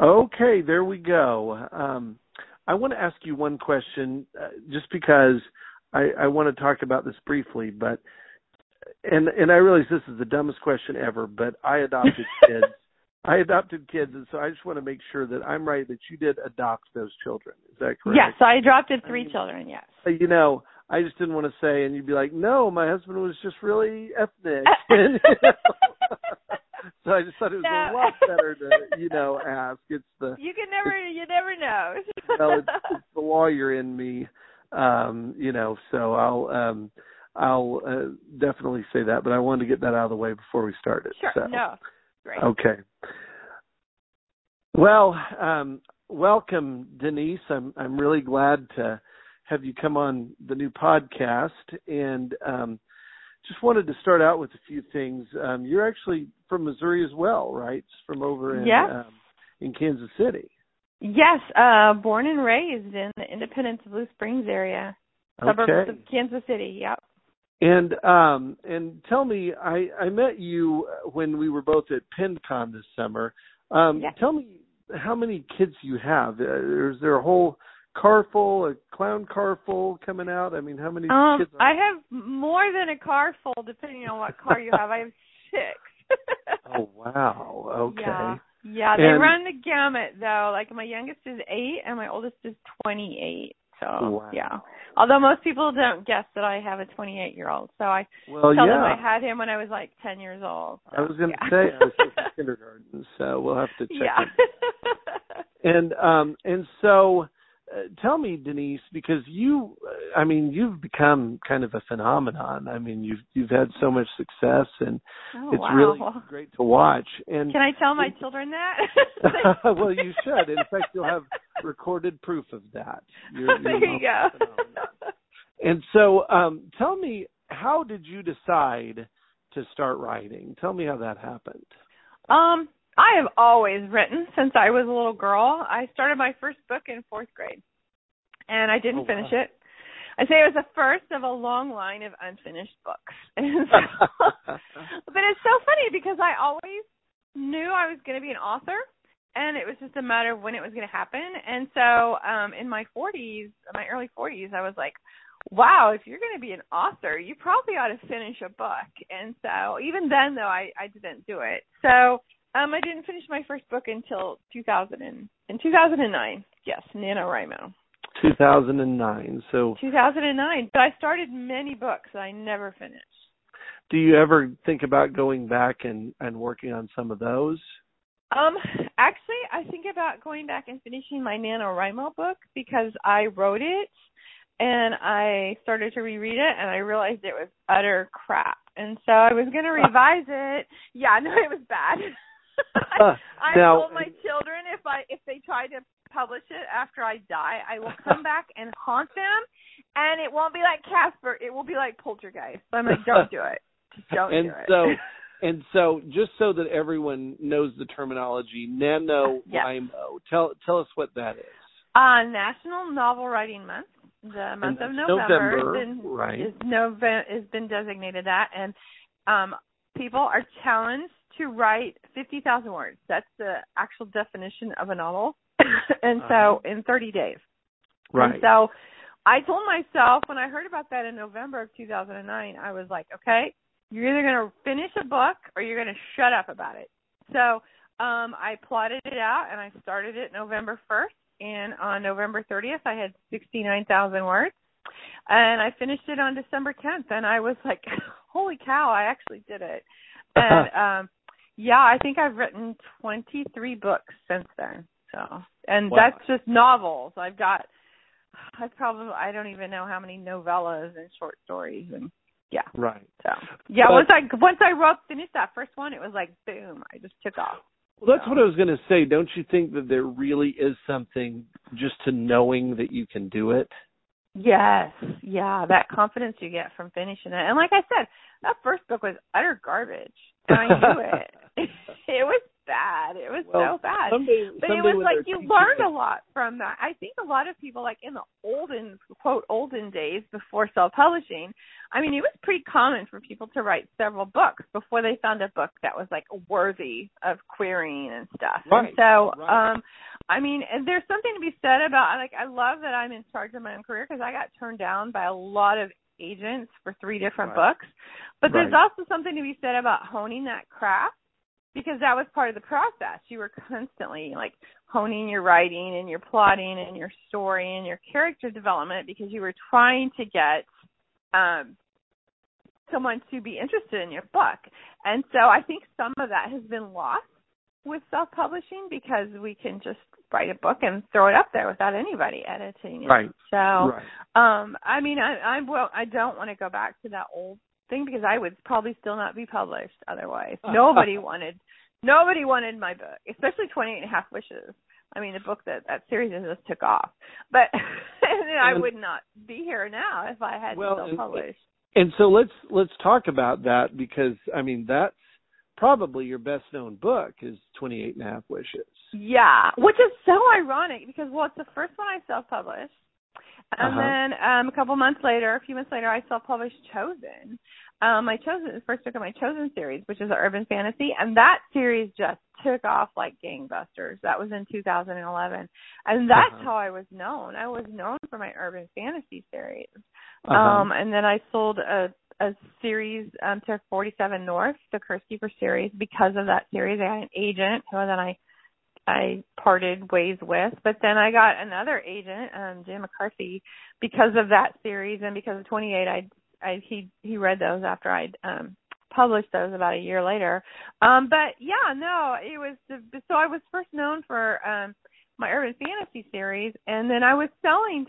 Okay, there we go. Um, I want to ask you one question, uh, just because I, I want to talk about this briefly, but and and I realize this is the dumbest question ever, but I adopted kids. I adopted kids, and so I just want to make sure that I'm right that you did adopt those children. Is that correct? Yes, So I adopted three I mean, children. Yes. You know, I just didn't want to say, and you'd be like, "No, my husband was just really ethnic." so I just thought it was no. a lot better to, you know, ask. It's the you can never, you never know. well, it's, it's the lawyer in me, um, you know. So I'll, um I'll uh, definitely say that, but I wanted to get that out of the way before we started. Sure. So. No. Great. Okay. Well, um, welcome, Denise. I'm I'm really glad to have you come on the new podcast, and um, just wanted to start out with a few things. Um, you're actually from Missouri as well, right? From over in yeah. um, in Kansas City. Yes, uh, born and raised in the Independence Blue Springs area, suburbs okay. of Kansas City. Yep. And um and tell me, I I met you when we were both at PennCon this summer. Um yes. tell me how many kids you have. Uh, is there a whole car full, a clown car full coming out? I mean, how many um, kids? Are I have more than a car full, depending on what car you have. I have six. oh wow! Okay. Yeah, yeah. They and, run the gamut though. Like my youngest is eight, and my oldest is twenty-eight. So wow. yeah. Although most people don't guess that I have a 28 year old, so I well, tell yeah. them I had him when I was like 10 years old. So, I was going to yeah. say I was in kindergarten, so we'll have to check. Yeah. and um and so uh, tell me, Denise, because you, I mean, you've become kind of a phenomenon. I mean, you've you've had so much success, and oh, it's wow. really great to watch. And can I tell my children that? well, you should. In fact, you'll have recorded proof of that. You're, there you're you go. and so, um, tell me, how did you decide to start writing? Tell me how that happened. Um, I have always written since I was a little girl. I started my first book in fourth grade, and I didn't oh, finish wow. it. I say it was the first of a long line of unfinished books. So, but it's so funny because I always knew I was going to be an author, and it was just a matter of when it was going to happen. And so, um in my 40s, my early 40s, I was like, wow, if you're going to be an author, you probably ought to finish a book. And so, even then though I I didn't do it. So, um, I didn't finish my first book until 2000 and, in 2009. Yes, NaNoWriMo. 2009. So 2009. But I started many books that I never finished. Do you ever think about going back and and working on some of those? Um, actually, I think about going back and finishing my NaNoWriMo book because I wrote it and I started to reread it and I realized it was utter crap. And so I was going to revise it. Yeah, no, it was bad. I, I now, told my children if I if they try to publish it after I die, I will come back and haunt them, and it won't be like Casper. It will be like Poltergeist. I'm like, don't do it. Just don't and do it. so, and so, just so that everyone knows the terminology, NaNoWriMo. Yes. Tell tell us what that is. Uh, National Novel Writing Month. The month of November, November has been, right. is Nove- has been designated that, and um, people are challenged to write 50,000 words. That's the actual definition of a novel. and so uh-huh. in 30 days. Right. And so I told myself when I heard about that in November of 2009, I was like, okay, you're either going to finish a book or you're going to shut up about it. So um I plotted it out and I started it November 1st and on November 30th I had 69,000 words. And I finished it on December 10th and I was like, holy cow, I actually did it. And um yeah, I think I've written 23 books since then. So, and wow. that's just novels. I've got I probably I don't even know how many novellas and short stories and yeah. Right. So, yeah, but, once I once I wrote finished that first one, it was like boom, I just took off. Well, that's so. what I was going to say. Don't you think that there really is something just to knowing that you can do it? Yes, yeah, that confidence you get from finishing it. And like I said, that first book was utter garbage. And I knew it. it was bad. It was well, so bad. Someday, but someday it was like you learned a lot from that. I think a lot of people, like in the olden quote olden days before self-publishing, I mean, it was pretty common for people to write several books before they found a book that was like worthy of querying and stuff. Right. And so, right. um, I mean, and there's something to be said about like I love that I'm in charge of my own career because I got turned down by a lot of agents for three different right. books. But there's also something to be said about honing that craft because that was part of the process. You were constantly like honing your writing and your plotting and your story and your character development because you were trying to get um someone to be interested in your book. And so I think some of that has been lost with self-publishing because we can just write a book and throw it up there without anybody editing it. Right. So, right. um, I mean, I, I well, I don't want to go back to that old thing because I would probably still not be published otherwise. Oh. nobody wanted, nobody wanted my book, especially Twenty Eight and a Half Wishes. I mean, the book that that series just took off, but and I would not be here now if I had well, self-published. And, and so let's let's talk about that because I mean that's probably your best known book is Twenty Eight and a Half Wishes. Yeah, which is so ironic because well, it's the first one I self-published, and Uh-huh. then um a couple months later, a few months later, I self-published Chosen. Um, my Chosen, the first book of my Chosen series, which is an urban fantasy, and that series just took off like gangbusters. That was in 2011, and that's Uh-huh. how I was known. I was known for my urban fantasy series. Uh-huh. Um, and then I sold a a series um to 47 North, the Curse Keeper series, because of that series. I had an agent who then I I parted ways with. But then I got another agent, um, Jim McCarthy, because of that series and because of 28. I, I he he read those after I'd um published those about a year later. Um, but yeah, no, it was so I was first known for um my urban fantasy series, and then I was selling.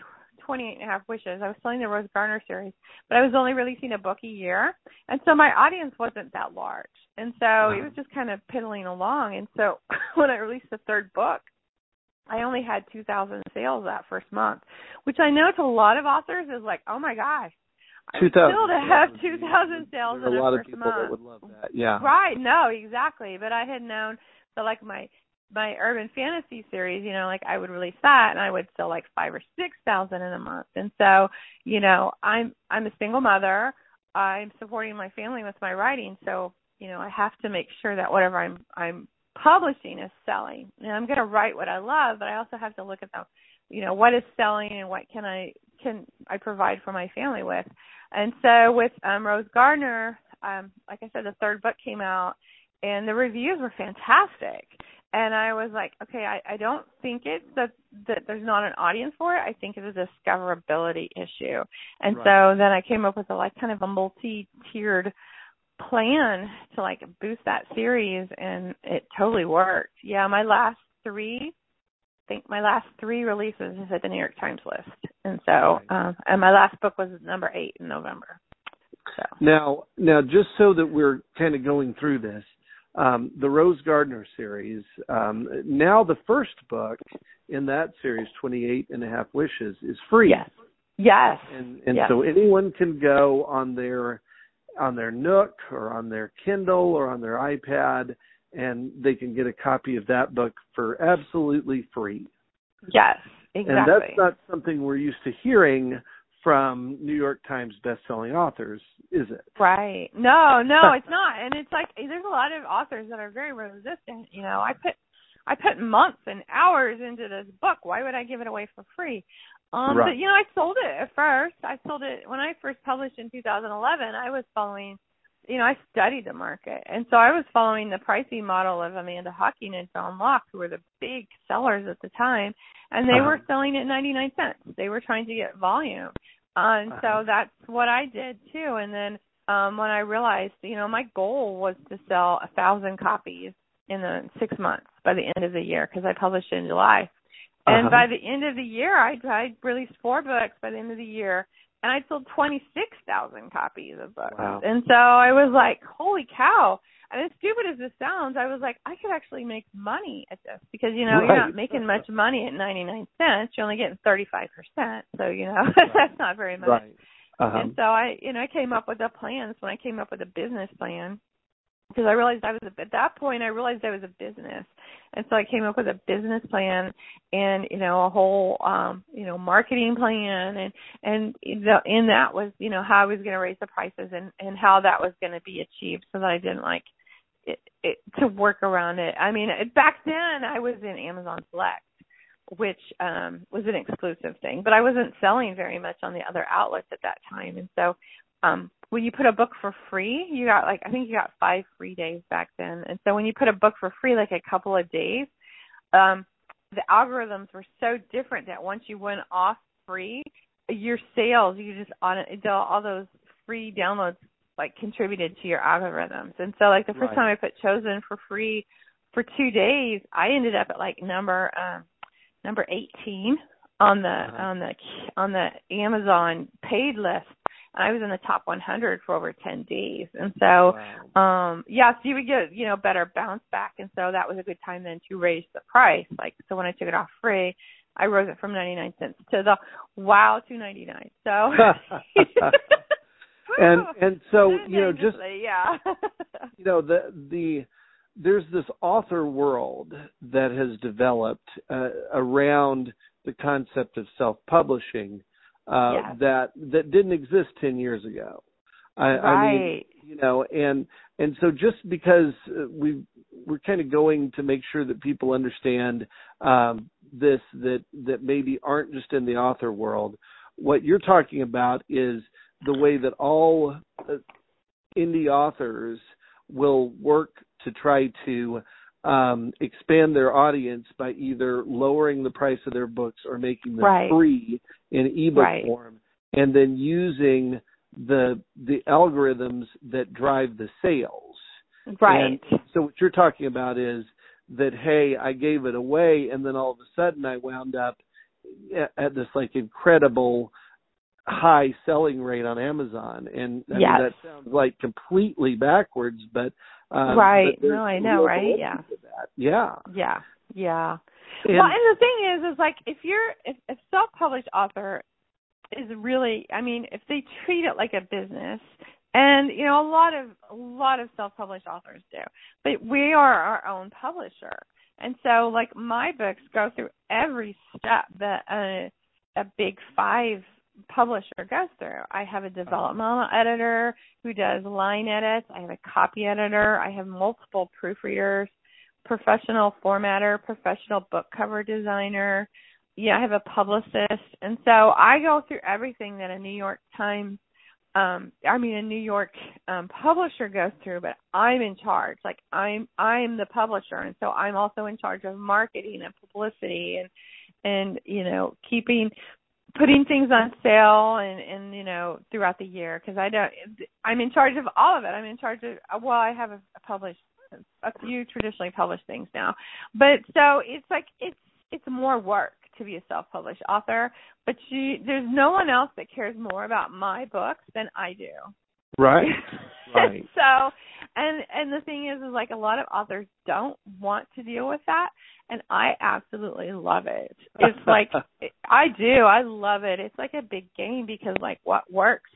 28 and a half wishes. I was selling the Rose Gardner series, but I was only releasing a book a year. And so my audience wasn't that large. And so it was just kind of piddling along. And so when I released the third book, I only had 2,000 sales that first month, which I know to a lot of authors is like, oh my gosh. I would 2,000 still to have 2,000 sales in are a lot of people month. that would love that. Yeah. Right. No, exactly. But I had known that like my my urban fantasy series, you know, like I would release that and I would sell like five or six thousand in a month. And so, you know, I'm I'm a single mother. I'm supporting my family with my writing, so you know, I have to make sure that whatever I'm I'm publishing is selling. And I'm to write what I love, but I also have to look at the, you know, what is selling and what can I can I provide for my family with. And so with um Rose Gardner, um like I said the third book came out and the reviews were fantastic and I was like, okay, I, I don't think it's that that there's not an audience for it. I think it's a discoverability issue. And Right. so then I came up with a like kind of a multi-tiered plan to like boost that series, and it totally worked. Yeah, my last three, I think my last three releases is at the New York Times list, and so Right. um, and my last book was number eight in November. So Now, now, just so that we're kind of going through this, um, the Rose Gardner series. Um, now, the first book in that series, 28 and a half wishes, is free. yes, yes, and and Yes. so anyone can go on their on their Nook or on their Kindle or on their iPad, and they can get a copy of that book for absolutely free. yes, exactly. And that's not something we're used to hearing from New York Times best-selling authors, is it? Right. No, no, it's not. And it's like there's a lot of authors that are very resistant. You know, I put I put months and hours into this book. Why would I give it away for free? Um Right. but you know, I sold it at first. I sold it when I first published in 2011. I was following you know, I studied the market. And so I was following the pricing model of Amanda Hocking and John Locke, who were the big sellers at the time, and they Uh-huh. were selling at 99 cents. They were trying to get volume. Uh, and Uh-huh. so that's what I did too. And then um when I realized, you know, my goal was to sell a thousand copies in the six months by the end of the year because I published in July. And Uh-huh. by the end of the year, I I released four books by the end of the year, and I sold twenty six thousand copies of books. Wow. And so I was like, "Holy cow!" And as stupid as this sounds, I was like, I could actually make money at this because you know you're not making much money at ninety nine cents. You're only getting thirty five percent, so you know that's not very much. Right. Uh-huh. And so I, you know, I came up with the plans when I came up with a business plan. Because I realized I was a, at that point I realized I was a business, and so I came up with a business plan and you know a whole um you know marketing plan and and the, in that was you know how I was going to raise the prices and and how that was going to be achieved so that I didn't like it, it to work around it. I mean back then I was in Amazon Select which um was an exclusive thing but I wasn't selling very much on the other outlets at that time and so um when you put a book for free, you got like I think you got five free days back then. And so when you put a book for free like a couple of days, um the algorithms were so different that once you went off free, your sales you just on all those free downloads like contributed to your algorithms. And so like the first Right. time I put Chosen for free for 2 days, I ended up at like number um number 18 on the Uh-huh. on the on the Amazon paid list I was in the top 100 for over 10 days. And so, Wow. um, yeah, so you would get, you know, better bounce back. And so that was a good time then to raise the price. Like, so when I took it off free, I rose it from 99 cents to the wow 299. So, and and so you know just yeah. you know the the there's this author world that has developed uh, around the concept of self-publishing uh, Yes. that that didn't exist ten years ago. I, right. I mean, you know, and and so just because uh, we we're kind of going to make sure that people understand um, this that that maybe aren't just in the author world. What you're talking about is the way that all uh, indie authors will work to try to um, expand their audience by either lowering the price of their books or making them Right. free in ebook Right. form, and then using the the algorithms that drive the sales. right. And so what you're talking about is that hey, I gave it away, and then all of a sudden I wound up at, this like incredible high selling rate on Amazon, and I mean, that sounds like completely backwards, but um, Right. but No, I know, right? Yeah. to. Yeah. Yeah. Yeah. Well, and the thing is, is like if you're if if self-published author is really, I mean, if they treat it like a business, and you know, a lot of a lot of self-published authors do, but we are our own publisher, and so like my books go through every step that a a big five publisher goes through. I have a developmental editor who does line edits. I have a copy editor. I have multiple proofreaders professional formatter, professional book cover designer. Yeah, I have a publicist. And so I go through everything that a New York Times um I mean a New York um publisher goes through, but I'm in charge. Like I'm I'm the publisher and so I'm also in charge of marketing and publicity and and you know keeping putting things on sale and and you know throughout the year because I don't I'm in charge of all of it. I'm in charge of well I have a, a published a few traditionally published things now. But so it's like it's it's more work to be a self-published author, but you, there's no one else that cares more about my books than I do. Right. Right. so, and and the thing is, is like a lot of authors don't want to deal with that, and I absolutely love it. It's like I do, I love it. It's like a big game because like what works,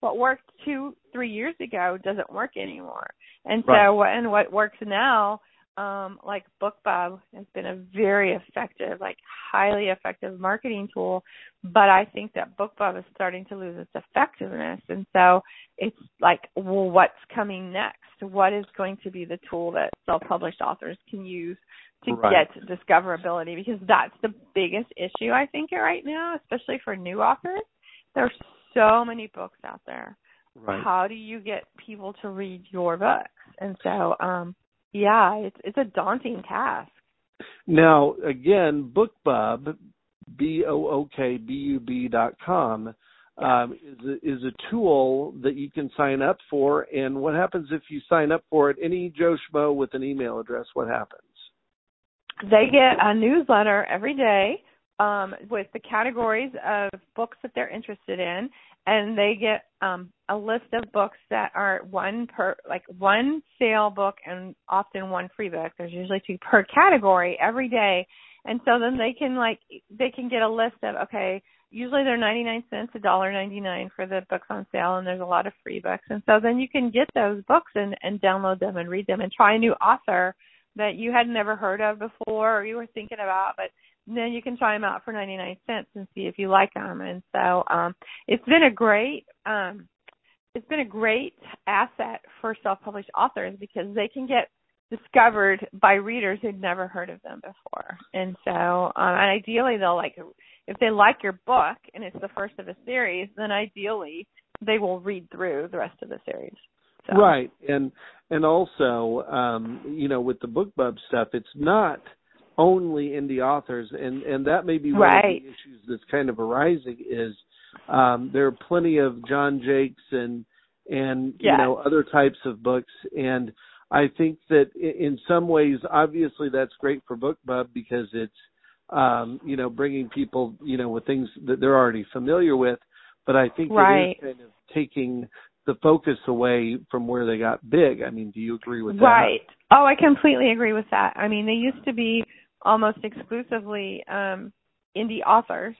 what worked two, three years ago doesn't work anymore, and so Right. and what works now, um, like BookBub has been a very effective, like highly effective marketing tool. But I think that BookBub is starting to lose its effectiveness, and so it's like, well, what's coming next? What is going to be the tool that self-published authors can use to Right. get discoverability? Because that's the biggest issue I think right now, especially for new authors. There's so many books out there. Right. How do you get people to read your books? And so, um, yeah, it's it's a daunting task. Now, again, BookBub, B O O K B U B dot com, um, is a, is a tool that you can sign up for. And what happens if you sign up for it? Any Joe Schmo with an email address, what happens? they get a newsletter every day um, with the categories of books that they're interested in, and they get um, a list of books that are one per like one sale book and often one free book. There's usually two per category every day, and so then they can like they can get a list of okay. usually they're 99 cents, a dollar 99 for the books on sale and there's a lot of free books. And so then you can get those books and and download them and read them and try a new author that you had never heard of before or you were thinking about, but then you can try them out for 99 cents and see if you like them. And so um it's been a great um it's been a great asset for self-published authors because they can get discovered by readers who'd never heard of them before. And so, um, and ideally, they'll like if they like your book and it's the first of a series, then ideally they will read through the rest of the series. So. Right, and and also, um, you know, with the BookBub stuff, it's not only indie authors, and and that may be one right. of the issues that's kind of arising is um, there are plenty of John Jakes and and you know other types of books and I think that in some ways, obviously, that's great for BookBub because it's, um, you know, bringing people, you know, with things that they're already familiar with. But I think right. it is kind of taking the focus away from where they got big. I mean, do you agree with that? Right. Oh, I completely agree with that. I mean, they used to be almost exclusively um indie authors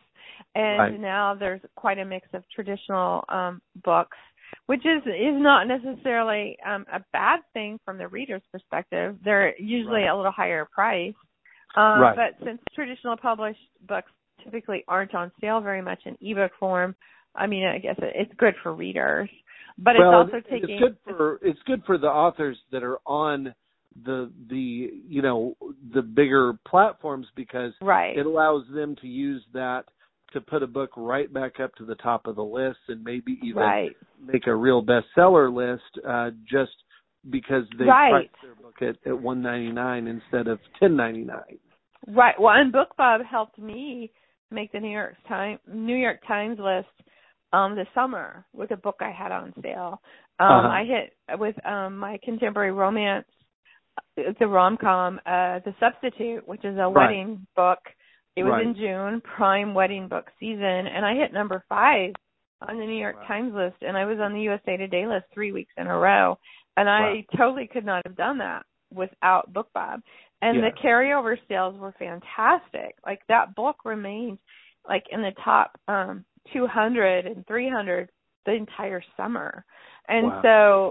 and right. now there's quite a mix of traditional um books which is is not necessarily um, a bad thing from the reader's perspective. They're usually right. a little higher price, um, right. but since traditional published books typically aren't on sale very much in ebook form, I mean, I guess it's good for readers. But well, it's also taking it's good for it's good for the authors that are on the the you know the bigger platforms because right. it allows them to use that to put a book right back up to the top of the list and maybe even right. make a real bestseller list uh, just because they right. priced their book at, at one ninety nine instead of ten ninety nine. Right. Well, and BookBub helped me make the New York Times New York Times list um this summer with a book I had on sale. Um uh-huh. I hit with um my contemporary romance it's a rom com, uh The Substitute, which is a right. wedding book it was right. in June, prime wedding book season, and I hit number five on the New York wow. Times list, and I was on the USA Today list three weeks in a row. And I wow. totally could not have done that without BookBub. And yeah. the carryover sales were fantastic. Like that book remained like in the top um 200 and 300 the entire summer. And wow.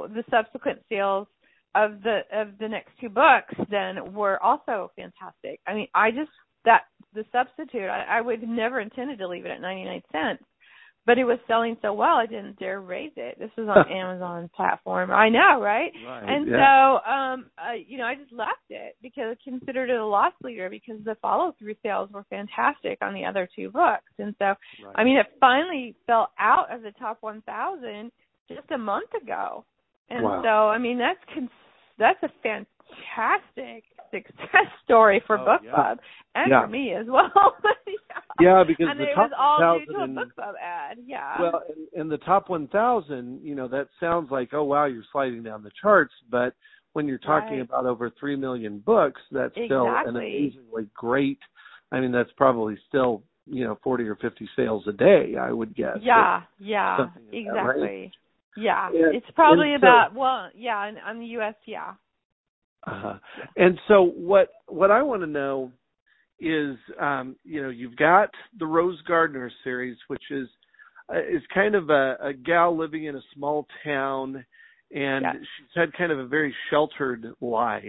so the subsequent sales of the of the next two books then were also fantastic. I mean, I just that the substitute I, I would have never intended to leave it at 99 cents but it was selling so well I didn't dare raise it. This was on Amazon platform. I know, right? right and yeah. so um uh, you know, I just left it because I considered it a loss leader because the follow through sales were fantastic on the other two books. And so right. I mean it finally fell out of the top 1000 just a month ago. And wow. so I mean that's cons- that's a fantastic success story for oh, BookBub yeah. and yeah. for me as well. yeah. because and the it top was all due to a and, BookBub ad. Yeah. Well, in, in the top 1,000, you know, that sounds like, oh wow, you're sliding down the charts, but when you're talking right. about over three million books, that's still an amazingly great. I mean, that's probably still you know 40 or 50 sales a day, I would guess. Yeah, yeah, exactly. Yeah, and, it's probably so, about well, yeah, in, on the U.S. Yeah. Uh-huh. And so what what I want to know is um, you know you've got the Rose Gardner series, which is uh, is kind of a, a gal living in a small town, and yes. she's had kind of a very sheltered life.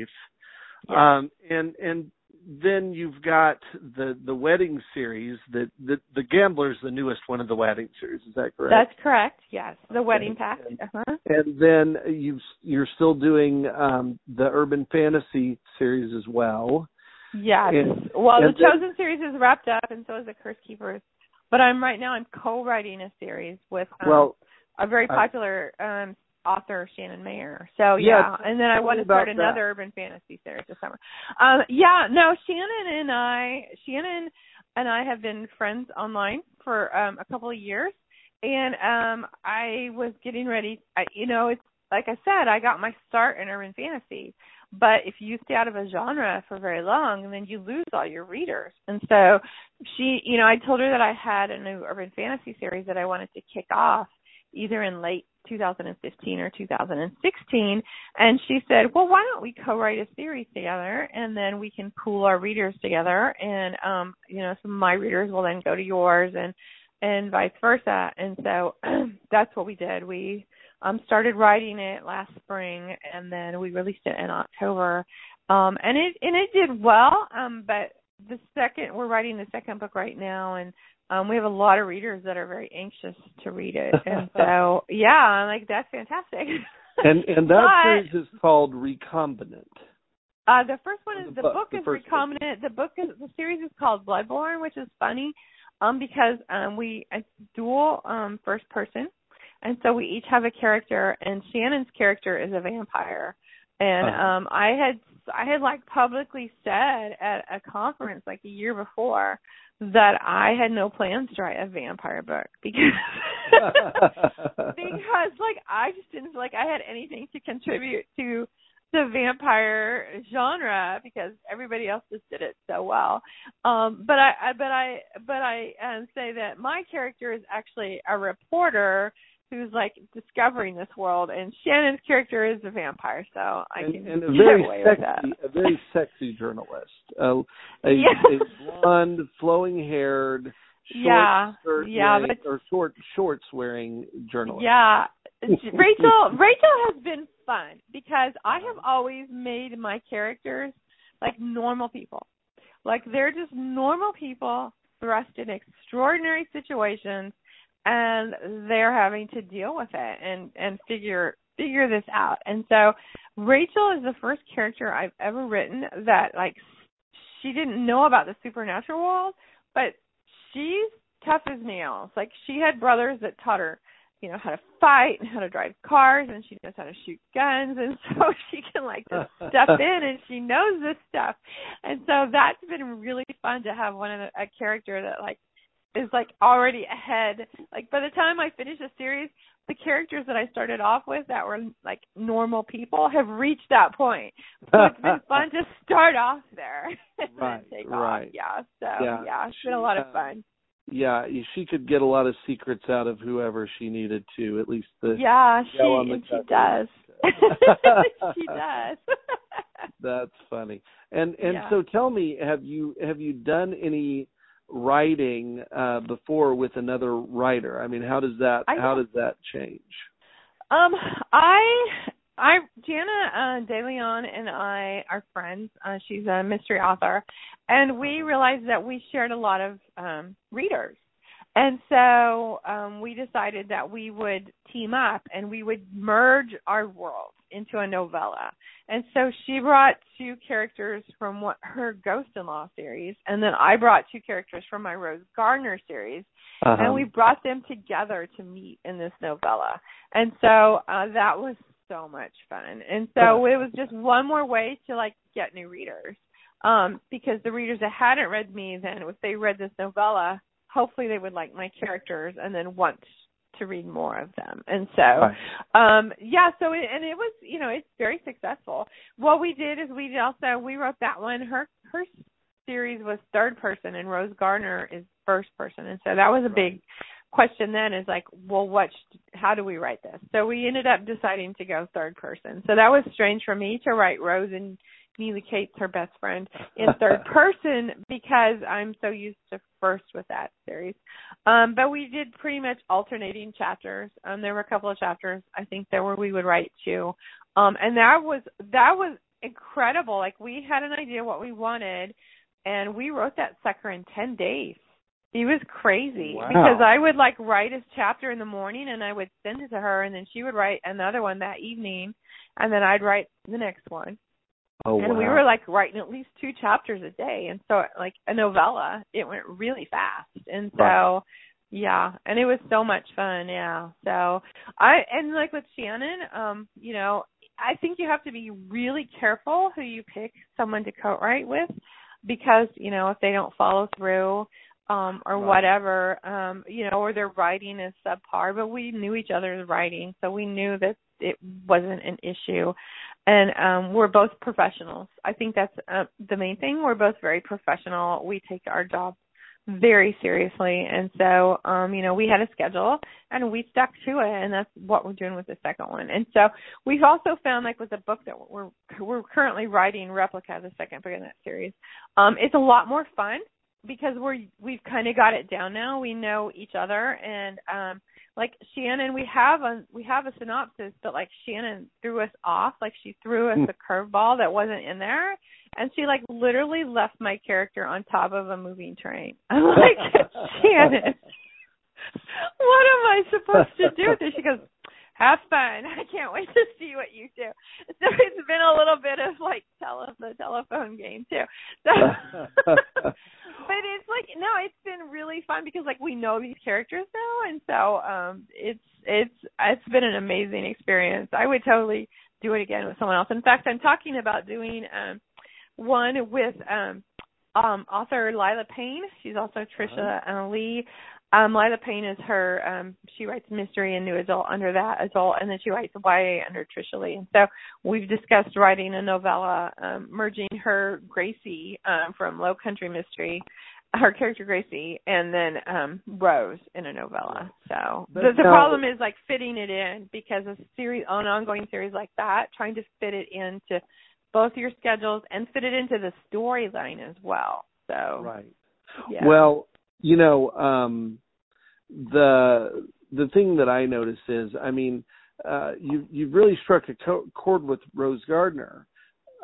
Yes. Um, and and then you've got the the wedding series that the the Gambler's the newest one of the wedding series. Is that correct? That's correct. Yes, the Wedding Pact. And, uh-huh. and then you you're still doing um the Urban Fantasy series as well. Yes. And, well, and the Chosen series is wrapped up, and so is the Curse Keepers. But I'm right now I'm co-writing a series with um, well a very popular um author Shannon Mayer. So yeah, yeah, and then I want to start another that. urban fantasy series this summer. Um yeah, no, Shannon and I Shannon and I have been friends online for um a couple of years and um I was getting ready I you know, it's like I said, I got my start in urban fantasy. But if you stay out of a genre for very long, then you lose all your readers. And so she, you know, I told her that I had a new urban fantasy series that I wanted to kick off either in late 2015 or 2016 and she said well why don't we co-write a series together and then we can pool our readers together and um you know some of my readers will then go to yours and and vice versa. And so that's what we did. We um started writing it last spring and then we released it in October. Um and it and it did well. Um but the second we're writing the second book right now and um we have a lot of readers that are very anxious to read it. And so yeah, I'm like that's fantastic. and and that but, series is called Recombinant. Uh the first one is the, the, book, book the is Recombinant. The book is the series is called Bloodborne, which is funny um because um we it's dual um first person and so we each have a character and Shannon's character is a vampire and uh-huh. um I had I had like publicly said at a conference like a year before that I had no plans to write a vampire book because because like I just didn't feel like I had anything to contribute to the vampire genre because everybody else just did it so well. Um, but I, I but I but I um, say that my character is actually a reporter who's like discovering this world, and Shannon's character is a vampire, so I and, can and a very sexy, a very sexy journalist, uh, a, yeah. a blonde, flowing haired, short yeah, yeah, wearing, but, or short shorts wearing journalist. Yeah, Rachel Rachel has been fun because I have always made my characters like normal people. Like they're just normal people thrust in extraordinary situations and they're having to deal with it and and figure figure this out. And so Rachel is the first character I've ever written that like she didn't know about the supernatural world, but she's tough as nails. Like she had brothers that taught her you know how to fight and how to drive cars and she knows how to shoot guns and so she can like just step in and she knows this stuff and so that's been really fun to have one of the, a character that like is like already ahead like by the time i finish a series the characters that i started off with that were like normal people have reached that point so it's been fun to start off there and right then take right off yeah so yeah, yeah it's been a lot of uh, fun yeah, she could get a lot of secrets out of whoever she needed to. At least the yeah, she and she does. she does. That's funny. And and yeah. so tell me, have you have you done any writing uh before with another writer? I mean, how does that I how does that change? Um, I I Jana uh, DeLeon and I are friends. Uh, she's a mystery author, and we realized that we shared a lot of um, readers, and so um, we decided that we would team up and we would merge our worlds into a novella. And so she brought two characters from what her Ghost-in-Law series, and then I brought two characters from my Rose Gardner series, uh-huh. and we brought them together to meet in this novella. And so uh, that was so much fun. And so it was just one more way to like get new readers. Um, because the readers that hadn't read me then if they read this novella, hopefully they would like my characters and then want to read more of them. And so right. um yeah, so it, and it was, you know, it's very successful. What we did is we also we wrote that one her her series was third person and Rose Gardner is first person. And so that was a big question then is like, well, what? How do we write this? So we ended up deciding to go third person. So that was strange for me to write Rose and Kate's her best friend in third person because I'm so used to first with that series. Um, but we did pretty much alternating chapters. Um, there were a couple of chapters I think there where we would write two, um, and that was that was incredible. Like we had an idea what we wanted, and we wrote that sucker in ten days. He was crazy wow. because I would like write his chapter in the morning and I would send it to her and then she would write another one that evening and then I'd write the next one. Oh and wow. we were like writing at least two chapters a day and so like a novella, it went really fast. And so right. yeah, and it was so much fun, yeah. So I and like with Shannon, um, you know, I think you have to be really careful who you pick someone to co-write with because, you know, if they don't follow through um or right. whatever um you know or their writing is subpar but we knew each other's writing so we knew that it wasn't an issue and um we're both professionals. I think that's uh, the main thing. We're both very professional. We take our job very seriously. And so um you know we had a schedule and we stuck to it. And that's what we're doing with the second one. And so we've also found like with the book that we're we're currently writing replica the second book in that series um it's a lot more fun because we're we've kind of got it down now. We know each other, and um, like Shannon, we have a we have a synopsis, but like Shannon threw us off. Like she threw us Hmm. a curveball that wasn't in there, and she like literally left my character on top of a moving train. I'm like Shannon, what am I supposed to do with this? She goes, have fun. I can't wait to see what you do. So it's been a little bit of like tele the telephone game too. So but it's like no, it's been really fun because like we know these characters now and so um it's it's it's been an amazing experience. I would totally do it again with someone else. In fact, I'm talking about doing um one with um um author Lyla Payne. She's also Trisha uh Leigh. Um Lyla Payne is her um she writes mystery and new adult under that adult and then she writes YA under Trisha Leigh. And so we've discussed writing a novella, um, merging her Gracie um from Low Country Mystery her character Gracie and then um Rose in a novella. So But the, the now- problem is like fitting it in because a series an ongoing series like that, trying to fit it into both your schedules and fit it into the storyline as well. So right. yeah. Well, you know, um the the thing that I notice is, I mean, uh you you've really struck a co- chord with Rose Gardner.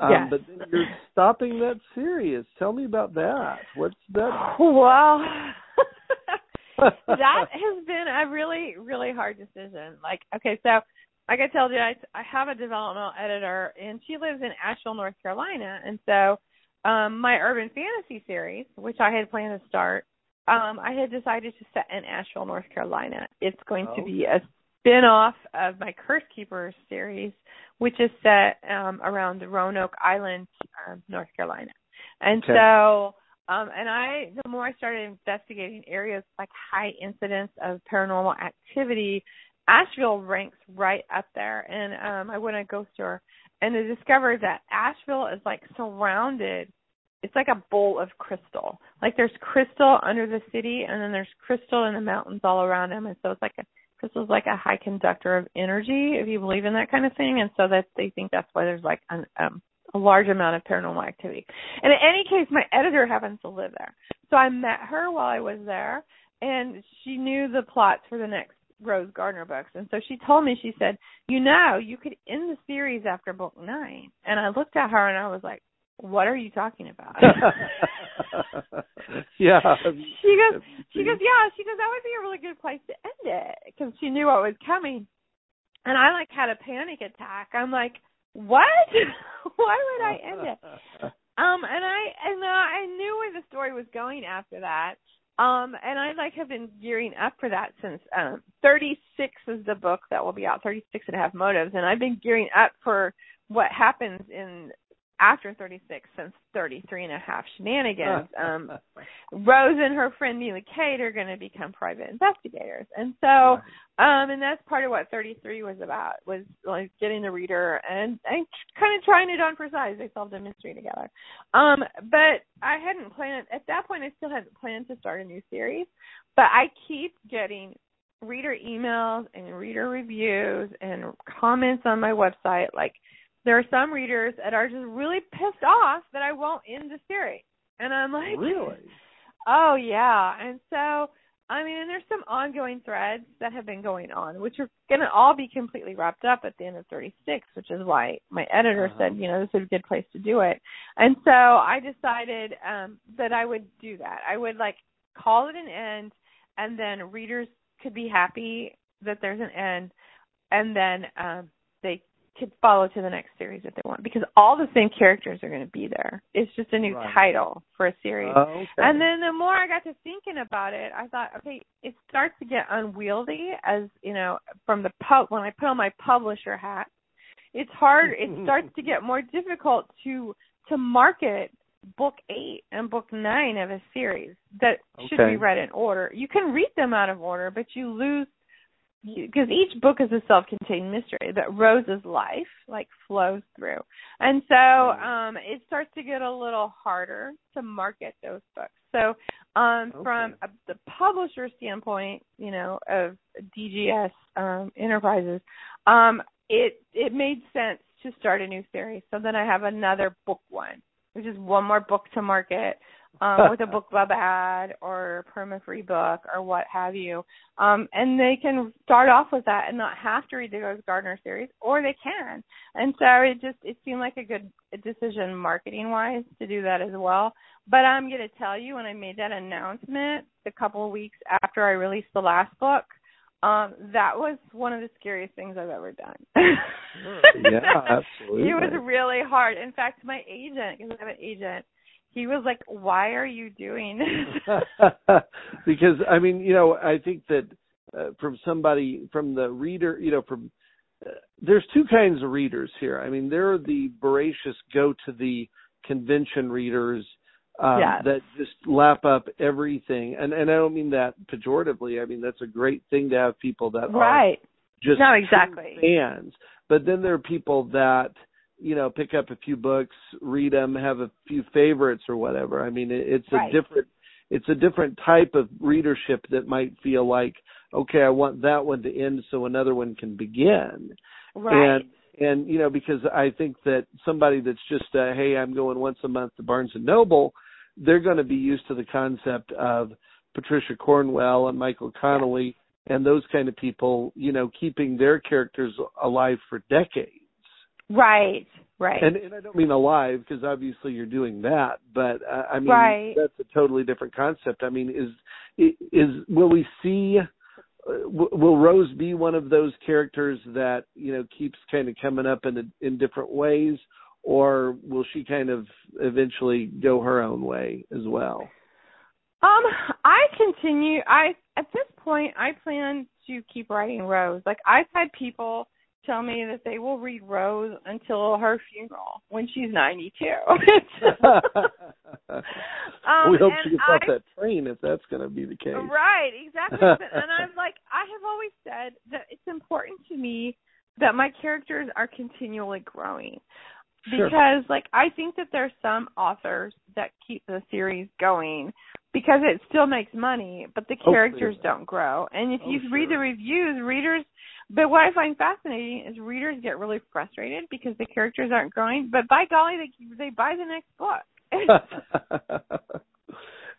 Um, Yes. But then you're stopping that series. Tell me about that. What's that? well that has been a really really hard decision like okay so like i told you i i have a developmental editor and she lives in asheville north carolina and so um my urban fantasy series which i had planned to start um i had decided to set in asheville north carolina it's going to be a spin-off of my curse keepers series which is set um around the roanoke island um north carolina and Okay. so um, and I, the more I started investigating areas like high incidence of paranormal activity, Asheville ranks right up there. And um, I went on a Ghost Tour and I discovered that Asheville is like surrounded. It's like a bowl of crystal. Like there's crystal under the city, and then there's crystal in the mountains all around them. And so it's like a crystal's like a high conductor of energy, if you believe in that kind of thing. And so that they think that's why there's like an um a large amount of paranormal activity. And in any case, my editor happens to live there. So I met her while I was there, and she knew the plots for the next Rose Gardner books. And so she told me, she said, You know, you could end the series after book nine. And I looked at her and I was like, What are you talking about? yeah. she goes, she goes, yeah. She goes, that would be a really good place to end it because she knew what was coming. And I like had a panic attack. I'm like, what? Why would I end it? Um, and I and uh, I knew where the story was going after that. Um, and I like have been gearing up for that since um 36 is the book that will be out, 36 and a half motives, and I've been gearing up for what happens in after 36 since 33 and a half shenanigans. Um, Rose and her friend Neely Kate are going to become private investigators, and so um, and that's part of what 33 was about was like getting the reader and and kind of trying it on for size. They solved a mystery together. Um, but I hadn't planned at that point. I still hadn't planned to start a new series, but I keep getting reader emails and reader reviews and comments on my website like there are some readers that are just really pissed off that I won't end the series. And I'm like, really? Oh yeah. And so I mean, and there's some ongoing threads that have been going on, which are going to all be completely wrapped up at the end of 36, which is why my editor Uh-huh. said, you know, this is a good place to do it. And so I decided um that I would do that. I would like call it an end and then readers could be happy that there's an end and then um could follow to the next series if they want because all the same characters are going to be there. It's just a new Right. title for a series. Oh, okay. And then the more I got to thinking about it, I thought, okay, it starts to get unwieldy as you know, from the pub when I put on my publisher hat, it's hard. It starts to get more difficult to to market book eight and book nine of a series that should be read in order. You can read them out of order, but you lose because each book is a self-contained mystery that Rose's life like flows through, and so um it starts to get a little harder to market those books. So um Okay. from a, the publisher standpoint, you know, of DGS um Enterprises, um it it made sense to start a new series. So then I have another book one, which is one more book to market. Um, with a book club ad or perma free book or what have you. Um, and they can start off with that and not have to read the Rose Gardner series, or they can. And so it just it seemed like a good decision marketing wise to do that as well. But I'm going to tell you when I made that announcement a couple of weeks after I released the last book, um, that was one of the scariest things I've ever done. yeah, absolutely. it was really hard. In fact, my agent, because I have an agent, he was like, "Why are you doing this?" because I mean, you know, I think that uh, from somebody from the reader, you know, from uh, there's two kinds of readers here. I mean, there are the voracious go to the convention readers um, yes. that just lap up everything, and and I don't mean that pejoratively. I mean that's a great thing to have people that right. are just no exactly fans. But then there are people that you know pick up a few books, read them, have a few favorites or whatever. I mean, it, it's right. a different it's a different type of readership that might feel like, okay, I want that one to end so another one can begin. Right. And and you know because I think that somebody that's just uh, hey, I'm going once a month to Barnes and Noble, they're going to be used to the concept of Patricia Cornwell and Michael Connelly and those kind of people, you know, keeping their characters alive for decades. Right, right. And, and I don't mean alive because obviously you're doing that, but uh, I mean right. that's a totally different concept. I mean, is is will we see? Uh, will Rose be one of those characters that you know keeps kind of coming up in a, in different ways, or will she kind of eventually go her own way as well? Um, I continue. I at this point, I plan to keep writing Rose. Like I've had people tell me that they will read Rose until her funeral when she's 92. um, we hope she gets I, off that train if that's going to be the case. Right, exactly. and I'm like, I have always said that it's important to me that my characters are continually growing. Sure. Because like I think that there's some authors that keep the series going because it still makes money, but the characters Hopefully. don't grow. And if Oh, you sure. read the reviews, readers but what I find fascinating is readers get really frustrated because the characters aren't growing, but by golly they they buy the next book.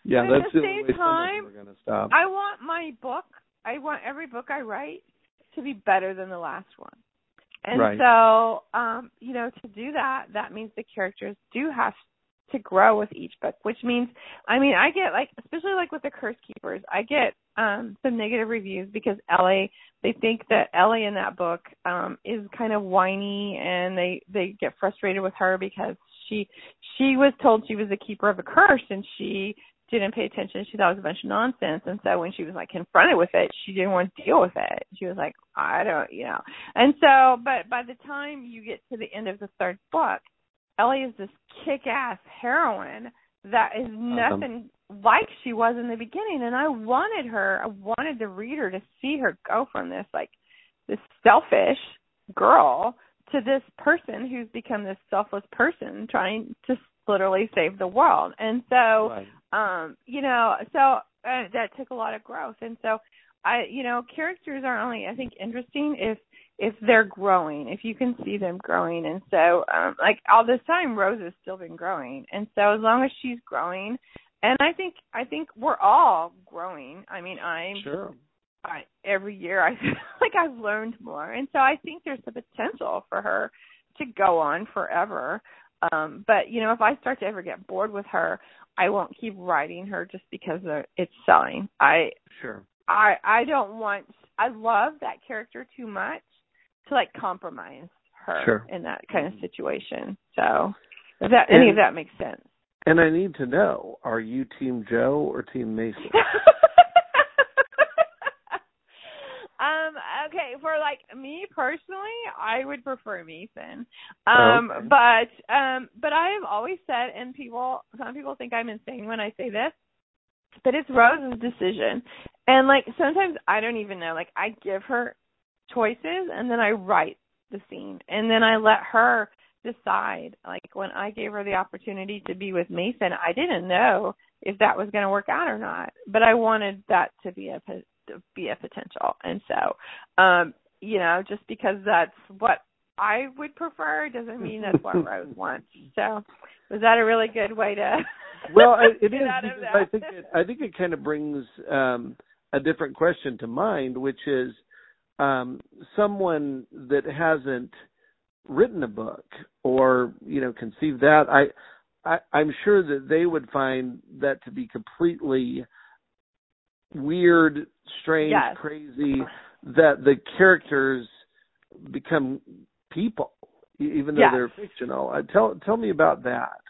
yeah, But that's the the same only way some of time, them are going to stop. I want my book, I want every book I write to be better than the last one. And Right. so, um, you know, to do that, that means the characters do have to grow with each book, which means, I mean, I get like, especially like with the Curse Keepers, I get um some negative reviews because Ellie, they think that Ellie in that book um is kind of whiny and they they get frustrated with her because she she was told she was the keeper of a curse and she didn't pay attention. She thought it was a bunch of nonsense. And so when she was like confronted with it, she didn't want to deal with it. She was like, I don't, you know. And so, but by the time you get to the end of the third book, Ellie is this kick ass heroine that is nothing like she was in the beginning. And I wanted her, I wanted the reader to see her go from this, like, this selfish girl to this person who's become this selfless person trying to literally save the world. And so, Right. um you know so uh, that took a lot of growth and so i you know characters are only i think interesting if if they're growing if you can see them growing and so um like all this time rose has still been growing and so as long as she's growing and i think i think we're all growing i mean i'm Sure. I, every year I feel like I've learned more, and so I think there's the potential for her to go on forever. Um, but you know, if I start to ever get bored with her, I won't keep writing her just because it's selling. I Sure. I I don't want. I love that character too much to like compromise her Sure. in that kind of situation. So, if that any of that makes sense. And I need to know, are you Team Joe or Team Mason? um okay for like me personally i would prefer mason um Okay. but um but i have always said and people some people think i'm insane when i say this but it's rose's decision and like sometimes i don't even know like i give her choices and then i write the scene and then i let her decide like when i gave her the opportunity to be with mason i didn't know if that was going to work out or not but i wanted that to be a to be a potential and so um you know just because that's what I would prefer doesn't mean that's what Rose wants. So, was that a really good way to? well, it is out of because that. I think it, I think it kind of brings um, a different question to mind, which is um, someone that hasn't written a book or you know conceived that. I, I I'm sure that they would find that to be completely weird, strange, Yes. crazy. That the characters become people, even though Yes. they're fictional. Uh, tell tell me about that.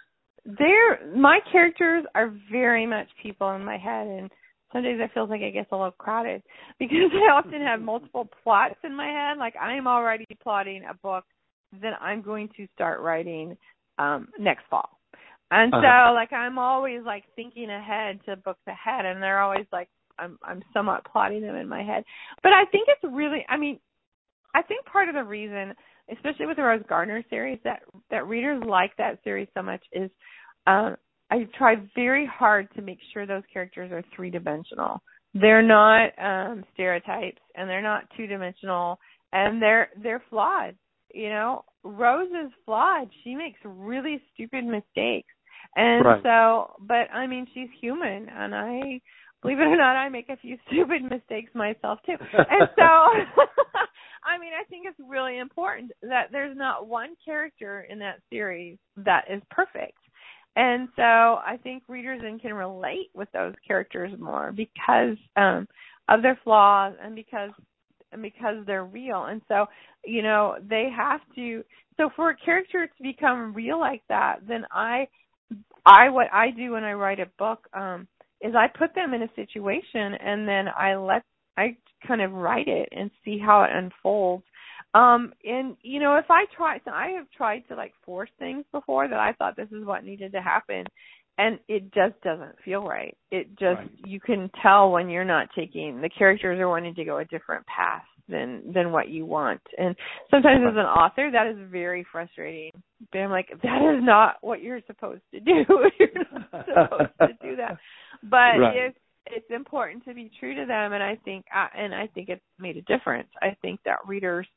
They're my characters are very much people in my head, and some days it feels like it gets a little crowded because I often have multiple plots in my head. Like I'm already plotting a book that I'm going to start writing um next fall. And Uh-huh. so like I'm always like thinking ahead to books ahead and they're always like I'm I'm somewhat plotting them in my head. But I think it's really I mean I think part of the reason, especially with the Rose Gardner series, that that readers like that series so much is um I try very hard to make sure those characters are three dimensional. They're not um stereotypes and they're not two dimensional and they're they're flawed. You know, Rose is flawed. She makes really stupid mistakes. And Right. so but I mean she's human and I believe it or not I make a few stupid mistakes myself too. And so I mean I think it's really important that there's not one character in that series that is perfect. And so I think readers then can relate with those characters more because um of their flaws and because because they're real. And so, you know, they have to so for a character to become real like that, then I I what I do when I write a book um is I put them in a situation and then I let I kind of write it and see how it unfolds. Um and you know, if I try so I have tried to like force things before that I thought this is what needed to happen and it just doesn't feel right. It just Right. you can tell when you're not taking the characters are wanting to go a different path than than what you want. And sometimes as an author that is very frustrating. But I'm like, that is not what you're supposed to do. you're not supposed to do that. But Right. it's it's important to be true to them and I think uh, and I think it's made a difference. I think that readers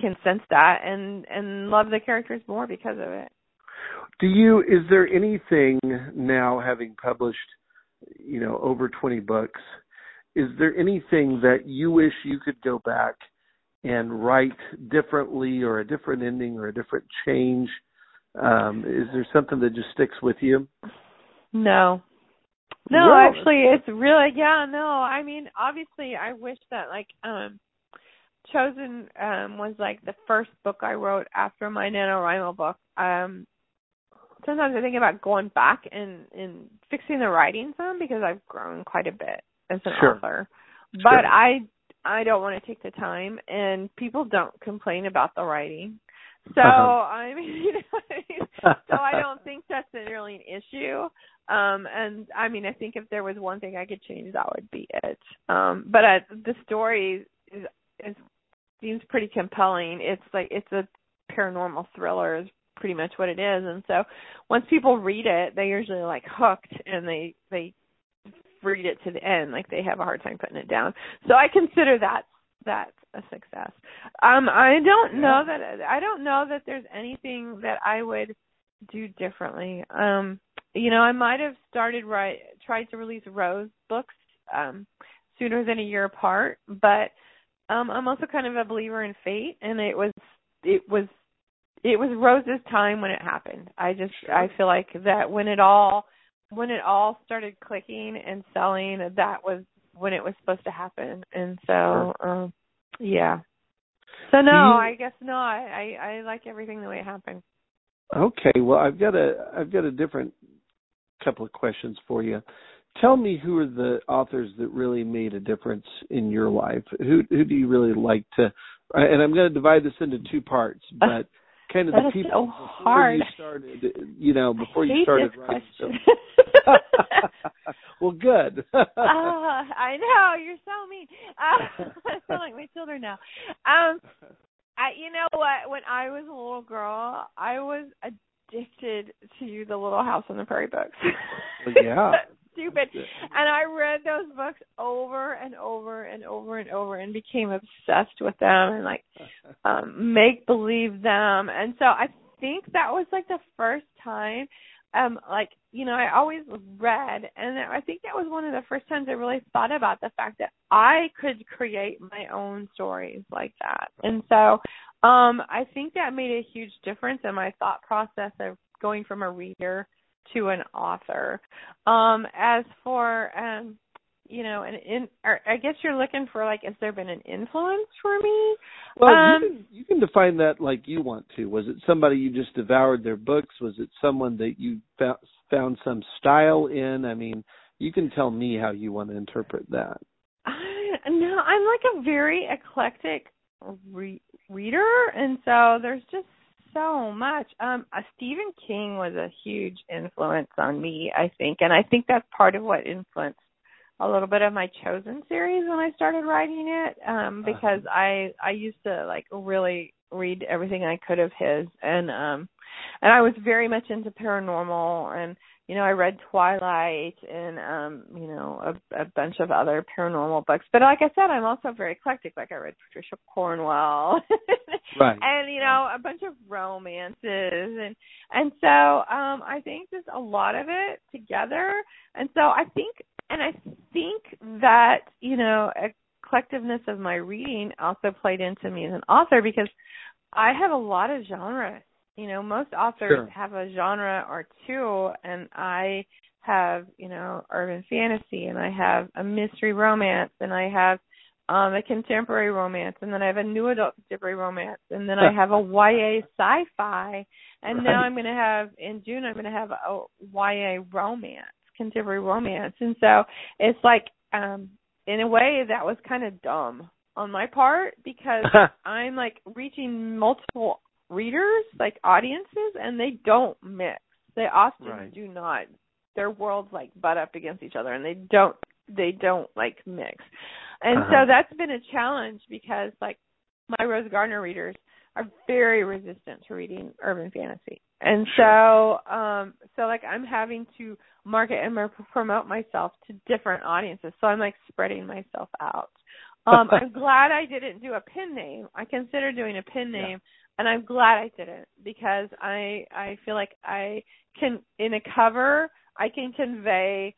can sense that and and love the characters more because of it. Do you is there anything now having published, you know, over 20 books, is there anything that you wish you could go back and write differently or a different ending or a different change? Um is there something that just sticks with you? No. No, Well- actually it's really yeah, no. I mean, obviously I wish that like um Chosen um was like the first book I wrote after my NaNoWriMo book. Um sometimes I think about going back and and fixing the writing some because I've grown quite a bit as an Sure. author. Sure. But I I don't want to take the time and people don't complain about the writing. So Uh-huh. I mean, you know, what I mean? so I don't think that's really an issue. Um and I mean I think if there was one thing I could change that would be it. Um but I, the story is is seems pretty compelling. It's like it's a paranormal thriller is pretty much what it is. And so once people read it, they usually like hooked and they they read it to the end. Like they have a hard time putting it down. So I consider that that a success. Um I don't know that I don't know that there's anything that I would do differently. Um you know, I might have started right tried to release Rose books um sooner than a year apart, but um I'm also kind of a believer in fate and it was it was it was Rose's time when it happened. I just I feel like that when it all when it all started clicking and selling that was when it was supposed to happen. And so um yeah. So no, you- I guess no. I, I I like everything the way it happened. Okay, well, I've got a I've got a different couple of questions for you. Tell me who are the authors that really made a difference in your life? Who who do you really like to? And I'm going to divide this into two parts, but kind of That the people so hard. you started, you know, before you started writing. question. well, good. uh, I know you're so mean. Uh, I sound like my children now. Um, I, you know what? When I was a little girl, I was addicted to the Little House on the Prairie books. Well, yeah. stupid. And I read those books over and over and over and over and became obsessed with them and like um make believe them. And so I think that was like the first time um like you know i always read and i think that was one of the first times i really thought about the fact that i could create my own stories like that and so um i think that made a huge difference in my thought process of going from a reader to an author um as for um you know, and in or I guess you're looking for like, has there been an influence for me? Well, um, you, can, you can define that like you want to. Was it somebody you just devoured their books? Was it someone that you found, found some style in? I mean, you can tell me how you want to interpret that. I, no, I'm like a very eclectic re- reader, and so there's just so much. Um, uh, Stephen King was a huge influence on me, I think, and I think that's part of what influenced a little bit of my chosen series when I started writing it um uh-huh. because uh-huh. I I used to like really read everything I could of his and um and I was very much into paranormal and you know I read Twilight and um you know a, a bunch of other paranormal books. But like I said I'm also very eclectic. Like I read Patricia Cornwell right. and you know a bunch of romances. And and so um I think just a lot of it together. And so I think and I think that you know collectiveness of my reading also played into me as an author because I have a lot of genres. You know, most authors sure. have a genre or two, and I have you know urban fantasy, and I have a mystery romance, and I have um a contemporary romance and then I have a new adult contemporary romance and then I have a YA sci-fi and right. now I'm going to have in June I'm going to have a YA romance contemporary romance. And so it's like um in a way that was kind of dumb on my part because I'm like reaching multiple readers, like audiences, and they don't mix. They often right. do not. Their worlds like butt up against each other and they don't they don't like mix. And uh-huh. so that's been a challenge because like my Rose Gardner readers are very resistant to reading urban fantasy. And so um so like I'm having to market and promote myself to different audiences. So I'm like spreading myself out. Um, I'm glad I didn't do a pen name. I considered doing a pen name. And I'm glad I didn't because I I feel like I can in a cover I can convey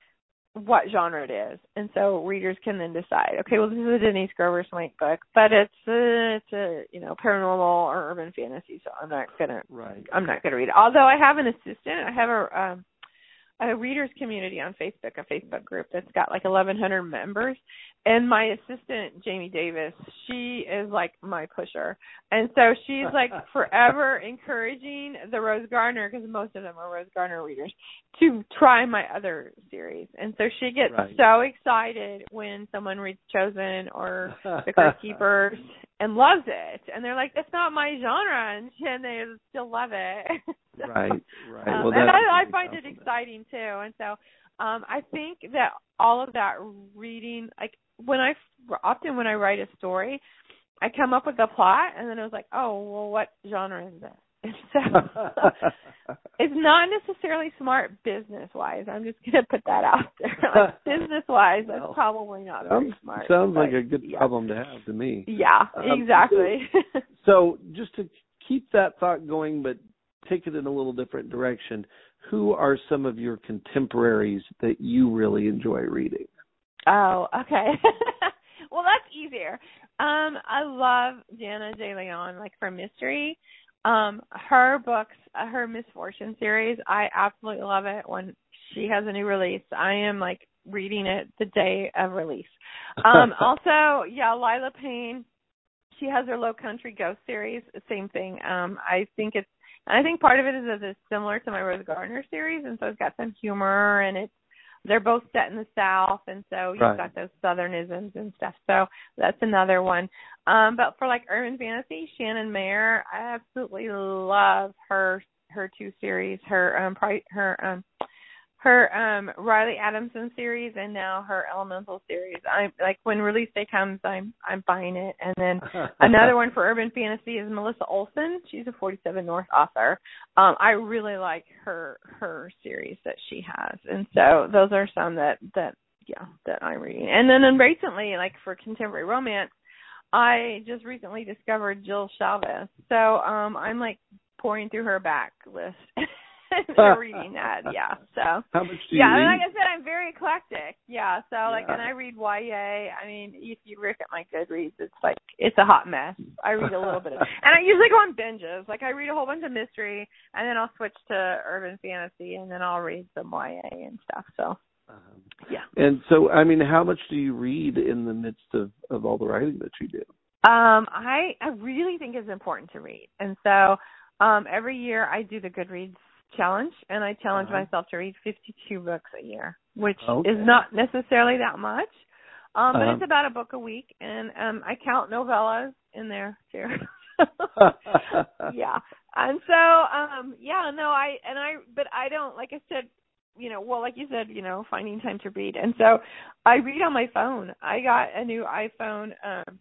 what genre it is, and so readers can then decide. Okay, well this is a Denise Grover Swank book, but it's a, it's a you know paranormal or urban fantasy, so I'm not gonna right. I'm not gonna read it. Although I have an assistant, I have a um a readers community on Facebook, a Facebook group that's got like 1100 members. And my assistant, Jamie Davis, she is like my pusher. And so she's like forever encouraging the Rose Gardner, because most of them are Rose Gardner readers, to try my other series. And so she gets right. so excited when someone reads Chosen or The Curse Keepers and loves it. And they're like, that's not my genre. And, and they still love it. right, right. Um, well, and I, I find it exciting too. And so um I think that all of that reading, like when I often when I write a story, I come up with a plot and then I was like, oh, well, what genre is this? And so it's not necessarily smart business wise. I'm just gonna put that out there. Like business wise, that's probably not very smart. Sounds but, like a good yeah. problem to have to me. Yeah, um, exactly. So, so just to keep that thought going, but take it in a little different direction. Who are some of your contemporaries that you really enjoy reading? Oh, okay. well, that's easier. Um, I love Jana DeLeon, like for mystery. Um, her books, uh, her Misfortune series, I absolutely love it. When she has a new release, I am like reading it the day of release. Um, also, yeah, Lyla Payne, she has her Low Country Ghost series. Same thing. Um, I think it's and I think part of it is that it's similar to my Rose Gardner series, and so it's got some humor, and it's they're both set in the South, and so you've right. got those Southernisms and stuff. So that's another one. Um, but for like urban fantasy, Shannon Mayer, I absolutely love her her two series. Her um pri- her um her um Rylee Adamson series and now her Elemental series. I'm like when release day comes, I'm I'm buying it. And then another one for urban fantasy is Melissa Olson. She's a 47 North author. Um I really like her her series that she has. And so those are some that that yeah, that I'm reading. And then, then recently like for contemporary romance, I just recently discovered Jill Shalvis. So um I'm like pouring through her back list. reading that. Yeah. So how much do you yeah, read? and like I said, I'm very eclectic. Yeah. So like, and I read YA. I mean, if you look at my Goodreads, it's like it's a hot mess. I read a little bit of, and I usually go on binges. Like I read a whole bunch of mystery, and then I'll switch to urban fantasy, and then I'll read some YA and stuff. So. Um, yeah. And so, I mean, how much do you read in the midst of of all the writing that you do? Um, I I really think it's important to read, and so um every year I do the Goodreads challenge and I challenge uh-huh. myself to read 52 books a year, which okay. is not necessarily that much. Um but uh-huh. it's about a book a week and um I count novellas in there too. yeah. And so um yeah, no, I and I but I don't like I said you know, well, like you said, you know, finding time to read. And so I read on my phone. I got a new iPhone um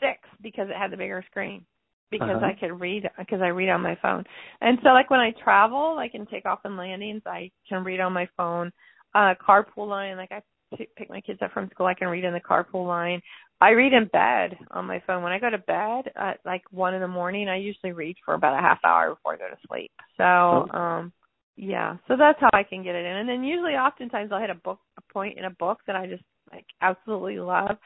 6 because it had the bigger screen because uh-huh. I could read because I read on my phone. And so like when I travel, like in takeoff and landings, I can read on my phone. Uh carpool line, like I pick my kids up from school, I can read in the carpool line. I read in bed on my phone. When I go to bed at like one in the morning, I usually read for about a half hour before I go to sleep. So oh. um yeah, so that's how I can get it in. And then usually oftentimes I'll hit a book a point in a book that I just like absolutely love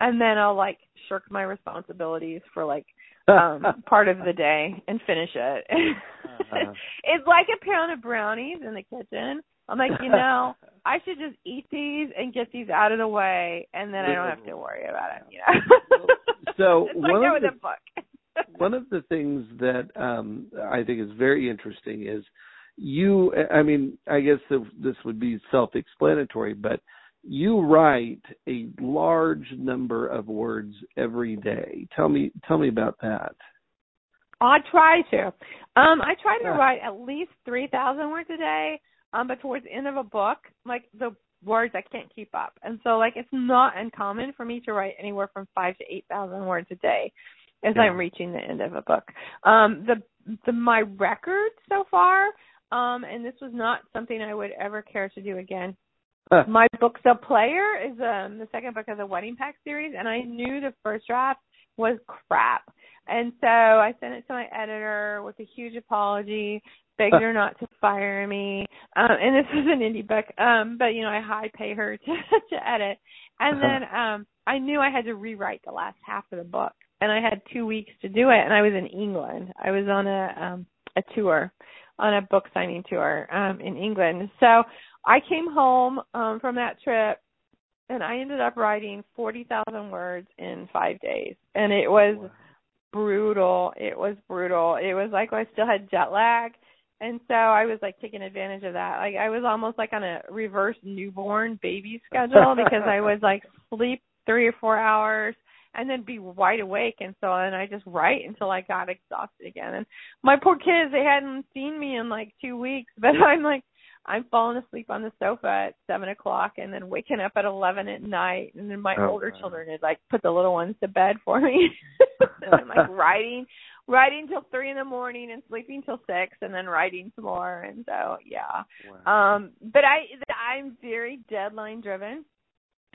and then I'll like shirk my responsibilities for like um part of the day and finish it. uh-huh. it's like a pound of brownies in the kitchen. I'm like, you know, I should just eat these and get these out of the way, and then I don't have to worry about it. You know. so it's one like of the, a book. one of the things that um I think is very interesting is you. I mean, I guess this would be self-explanatory, but you write a large number of words every day. Tell me tell me about that. I try to. Um I try to write at least 3000 words a day. Um but towards the end of a book, like the words I can't keep up. And so like it's not uncommon for me to write anywhere from 5 to 8000 words a day as yeah. I'm reaching the end of a book. Um the the my record so far um and this was not something I would ever care to do again my book The Player is um the second book of the Wedding Pact series and I knew the first draft was crap. And so I sent it to my editor with a huge apology, begged her not to fire me. Um and this was an indie book. Um but you know, I high pay her to to edit. And then um I knew I had to rewrite the last half of the book. And I had two weeks to do it and I was in England. I was on a um a tour on a book signing tour um in England. So I came home um from that trip and I ended up writing 40,000 words in 5 days and it was wow. brutal. It was brutal. It was like I still had jet lag and so I was like taking advantage of that. Like I was almost like on a reverse newborn baby schedule because I was like sleep 3 or 4 hours and then be wide awake and so and I just write until I got exhausted again. And my poor kids, they hadn't seen me in like two weeks, but I'm like I'm falling asleep on the sofa at seven o'clock and then waking up at eleven at night and then my oh, older wow. children had like put the little ones to bed for me. and I'm like writing writing till three in the morning and sleeping till six and then writing some more and so yeah. Wow. Um but I I'm very deadline driven.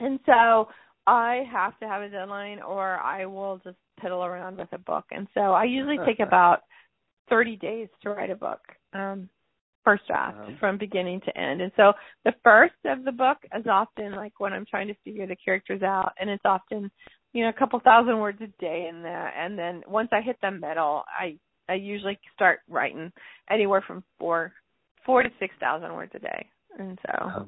And so I have to have a deadline or I will just piddle around with a book. And so I usually take about 30 days to write a book. Um first draft uh-huh. from beginning to end. And so the first of the book is often like when I'm trying to figure the characters out and it's often, you know, a couple thousand words a day in there. And then once I hit the middle, I I usually start writing anywhere from four four to six thousand words a day. And so uh-huh.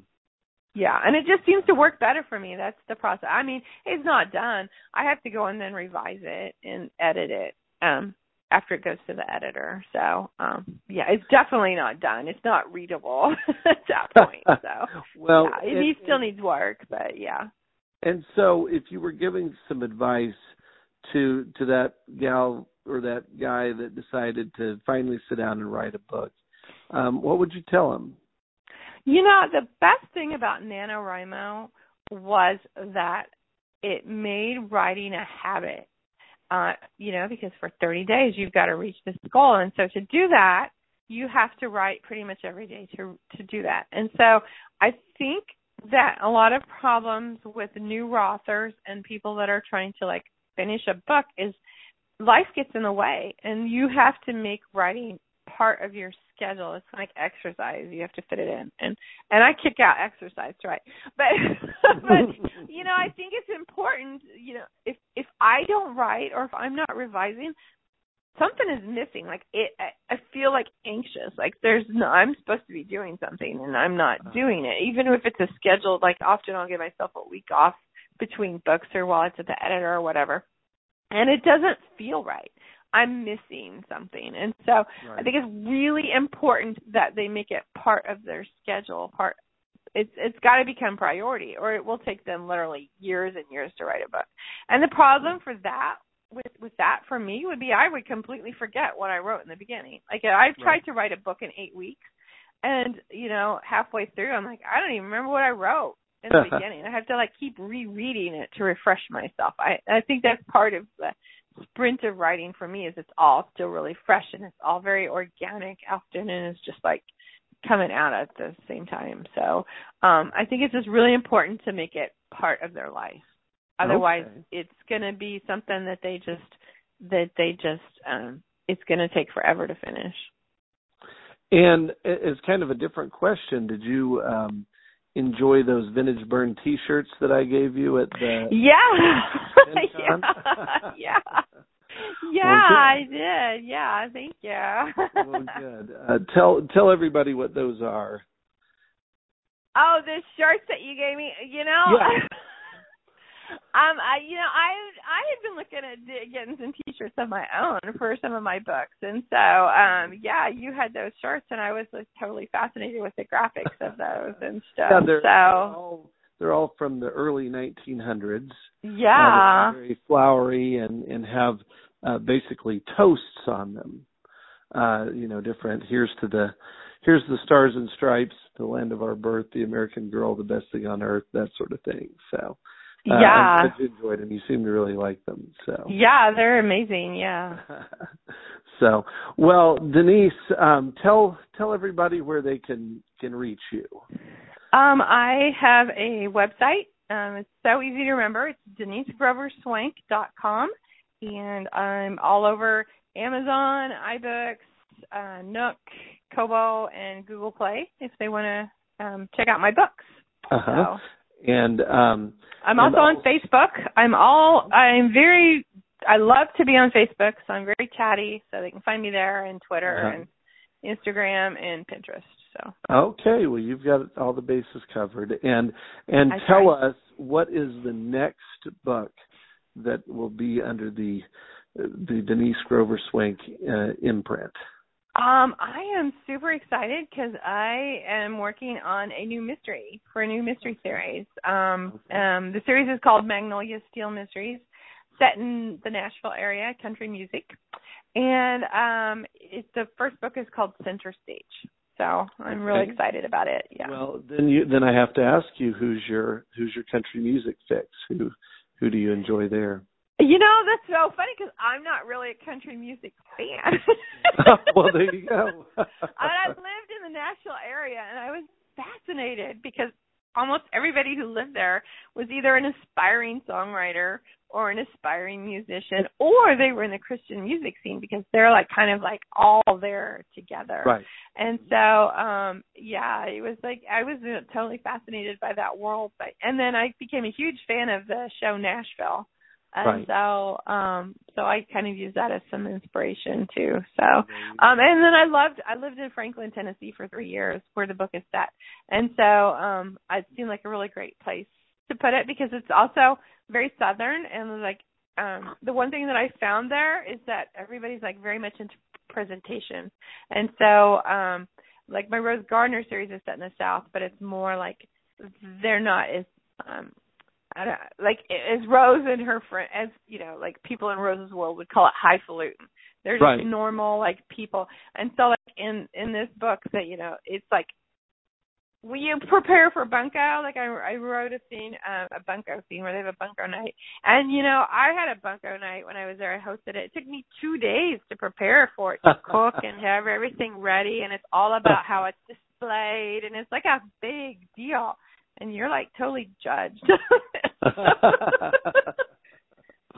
yeah, and it just seems to work better for me. That's the process. I mean, it's not done. I have to go and then revise it and edit it. Um after it goes to the editor. So, um yeah, it's definitely not done. It's not readable at that point. So, well, yeah, it, needs, still needs work, but yeah. And so, if you were giving some advice to to that gal or that guy that decided to finally sit down and write a book, um, what would you tell him? You know, the best thing about NaNoWriMo was that it made writing a habit. Uh, you know, because for 30 days you've got to reach this goal. And so to do that, you have to write pretty much every day to to do that. And so I think that a lot of problems with new authors and people that are trying to like finish a book is life gets in the way and you have to make writing part of your schedule. It's like exercise. You have to fit it in. And and I kick out exercise, right? But but you know, I think it's important, you know, if if I don't write or if I'm not revising, something is missing. Like it I, I feel like anxious. Like there's no I'm supposed to be doing something and I'm not uh-huh. doing it. Even if it's a scheduled like often I'll give myself a week off between books or while it's at the editor or whatever. And it doesn't feel right. I'm missing something. And so right. I think it's really important that they make it part of their schedule, part it's it's got to become priority or it will take them literally years and years to write a book. And the problem for that with with that for me would be I would completely forget what I wrote in the beginning. Like I've tried right. to write a book in 8 weeks and you know halfway through I'm like I don't even remember what I wrote in the beginning. I have to like keep rereading it to refresh myself. I I think that's part of the sprint of writing for me is it's all still really fresh and it's all very organic often and it's just like coming out at the same time. So um I think it's just really important to make it part of their life. Otherwise okay. it's gonna be something that they just that they just um it's gonna take forever to finish. And it's kind of a different question. Did you um enjoy those vintage burn T-shirts that I gave you at the yeah. Yeah. Yeah. Yeah well, I did. Yeah thank you. Well good. Uh, tell tell everybody what those are. Oh the shirts that you gave me you know. Yeah. Um, I you know I I had been looking at getting some T-shirts of my own for some of my books, and so um yeah, you had those shirts, and I was like, totally fascinated with the graphics of those and stuff. Yeah, they're, so they're all they're all from the early 1900s. Yeah, uh, very flowery and and have uh, basically toasts on them. Uh, you know, different. Here's to the here's the stars and stripes, the land of our birth, the American girl, the best thing on earth, that sort of thing. So uh, yeah, you enjoyed them. You seem to really like them. So yeah, they're amazing. Yeah. so well, Denise, um, tell tell everybody where they can can reach you. Um, I have a website. Um, it's so easy to remember. It's denisegroverswank.com, and I'm all over Amazon, iBooks, uh, Nook, Kobo, and Google Play if they want to um, check out my books. Uh-huh. So, and um I'm also on Facebook. I'm all I'm very I love to be on Facebook, so I'm very chatty, so they can find me there and Twitter uh-huh. and Instagram and Pinterest. So Okay, well you've got all the bases covered. And and I tell try. us what is the next book that will be under the the Denise Grover Swank uh, imprint? Um, I am super excited because I am working on a new mystery for a new mystery series. Um, um, the series is called Magnolia Steele Mysteries, set in the Nashville area, country music, and um, it, the first book is called Center Stage. So I'm really okay. excited about it. Yeah. Well, then you then I have to ask you who's your who's your country music fix? Who who do you enjoy there? You know, that's so funny because I'm not really a country music fan. well, there you go. and I've lived in the Nashville area, and I was fascinated because almost everybody who lived there was either an aspiring songwriter or an aspiring musician, or they were in the Christian music scene because they're like kind of like all there together. Right. And so, um, yeah, it was like I was totally fascinated by that world. But and then I became a huge fan of the show Nashville and right. so um so I kind of use that as some inspiration too. So um and then I loved I lived in Franklin, Tennessee for 3 years where the book is set. And so um it seemed like a really great place to put it because it's also very southern and like um the one thing that I found there is that everybody's like very much into presentation. And so um like my Rose Gardner series is set in the south, but it's more like they're not as um like as Rose and her friend, as you know, like people in Rose's world would call it highfalutin. They're just right. normal like people, and so like in in this book that you know, it's like we prepare for bunko. Like I, I wrote a scene, um, a bunko scene where they have a bunko night, and you know I had a bunko night when I was there. I hosted it. It took me two days to prepare for it, to cook and have everything ready, and it's all about how it's displayed, and it's like a big deal. And you're like totally judged.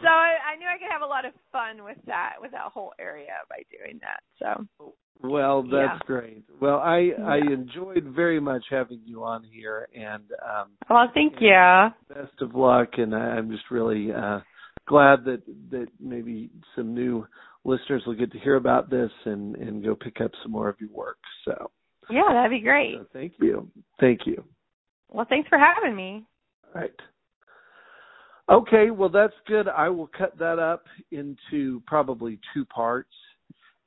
so I, I knew I could have a lot of fun with that, with that whole area by doing that. So well, that's Yeah. great. Well, I I enjoyed very much having you on here, and um, well, thank you. best of luck. And I, I'm just really uh, glad that that maybe some new listeners will get to hear about this and and go pick up some more of your work. So, Yeah, that'd be great. so thank you, thank you. Well, thanks for having me. All right. Okay, well that's good. I will cut that up into probably two parts,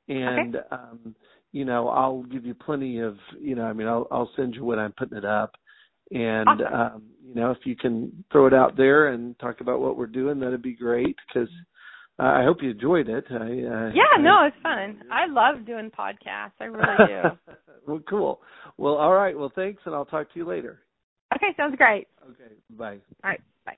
and um, you know I'll give you plenty of you know I mean I'll I'll send you when I'm putting it up, and Awesome. um, you know if you can throw it out there and talk about what we're doing, that'd be great because uh, I hope you enjoyed it. I, uh, Yeah, no, it's fun. I love doing podcasts. I really do. well, cool. Well, all right. Well, thanks, and I'll talk to you later. okay, sounds great. Okay, bye. All right, bye.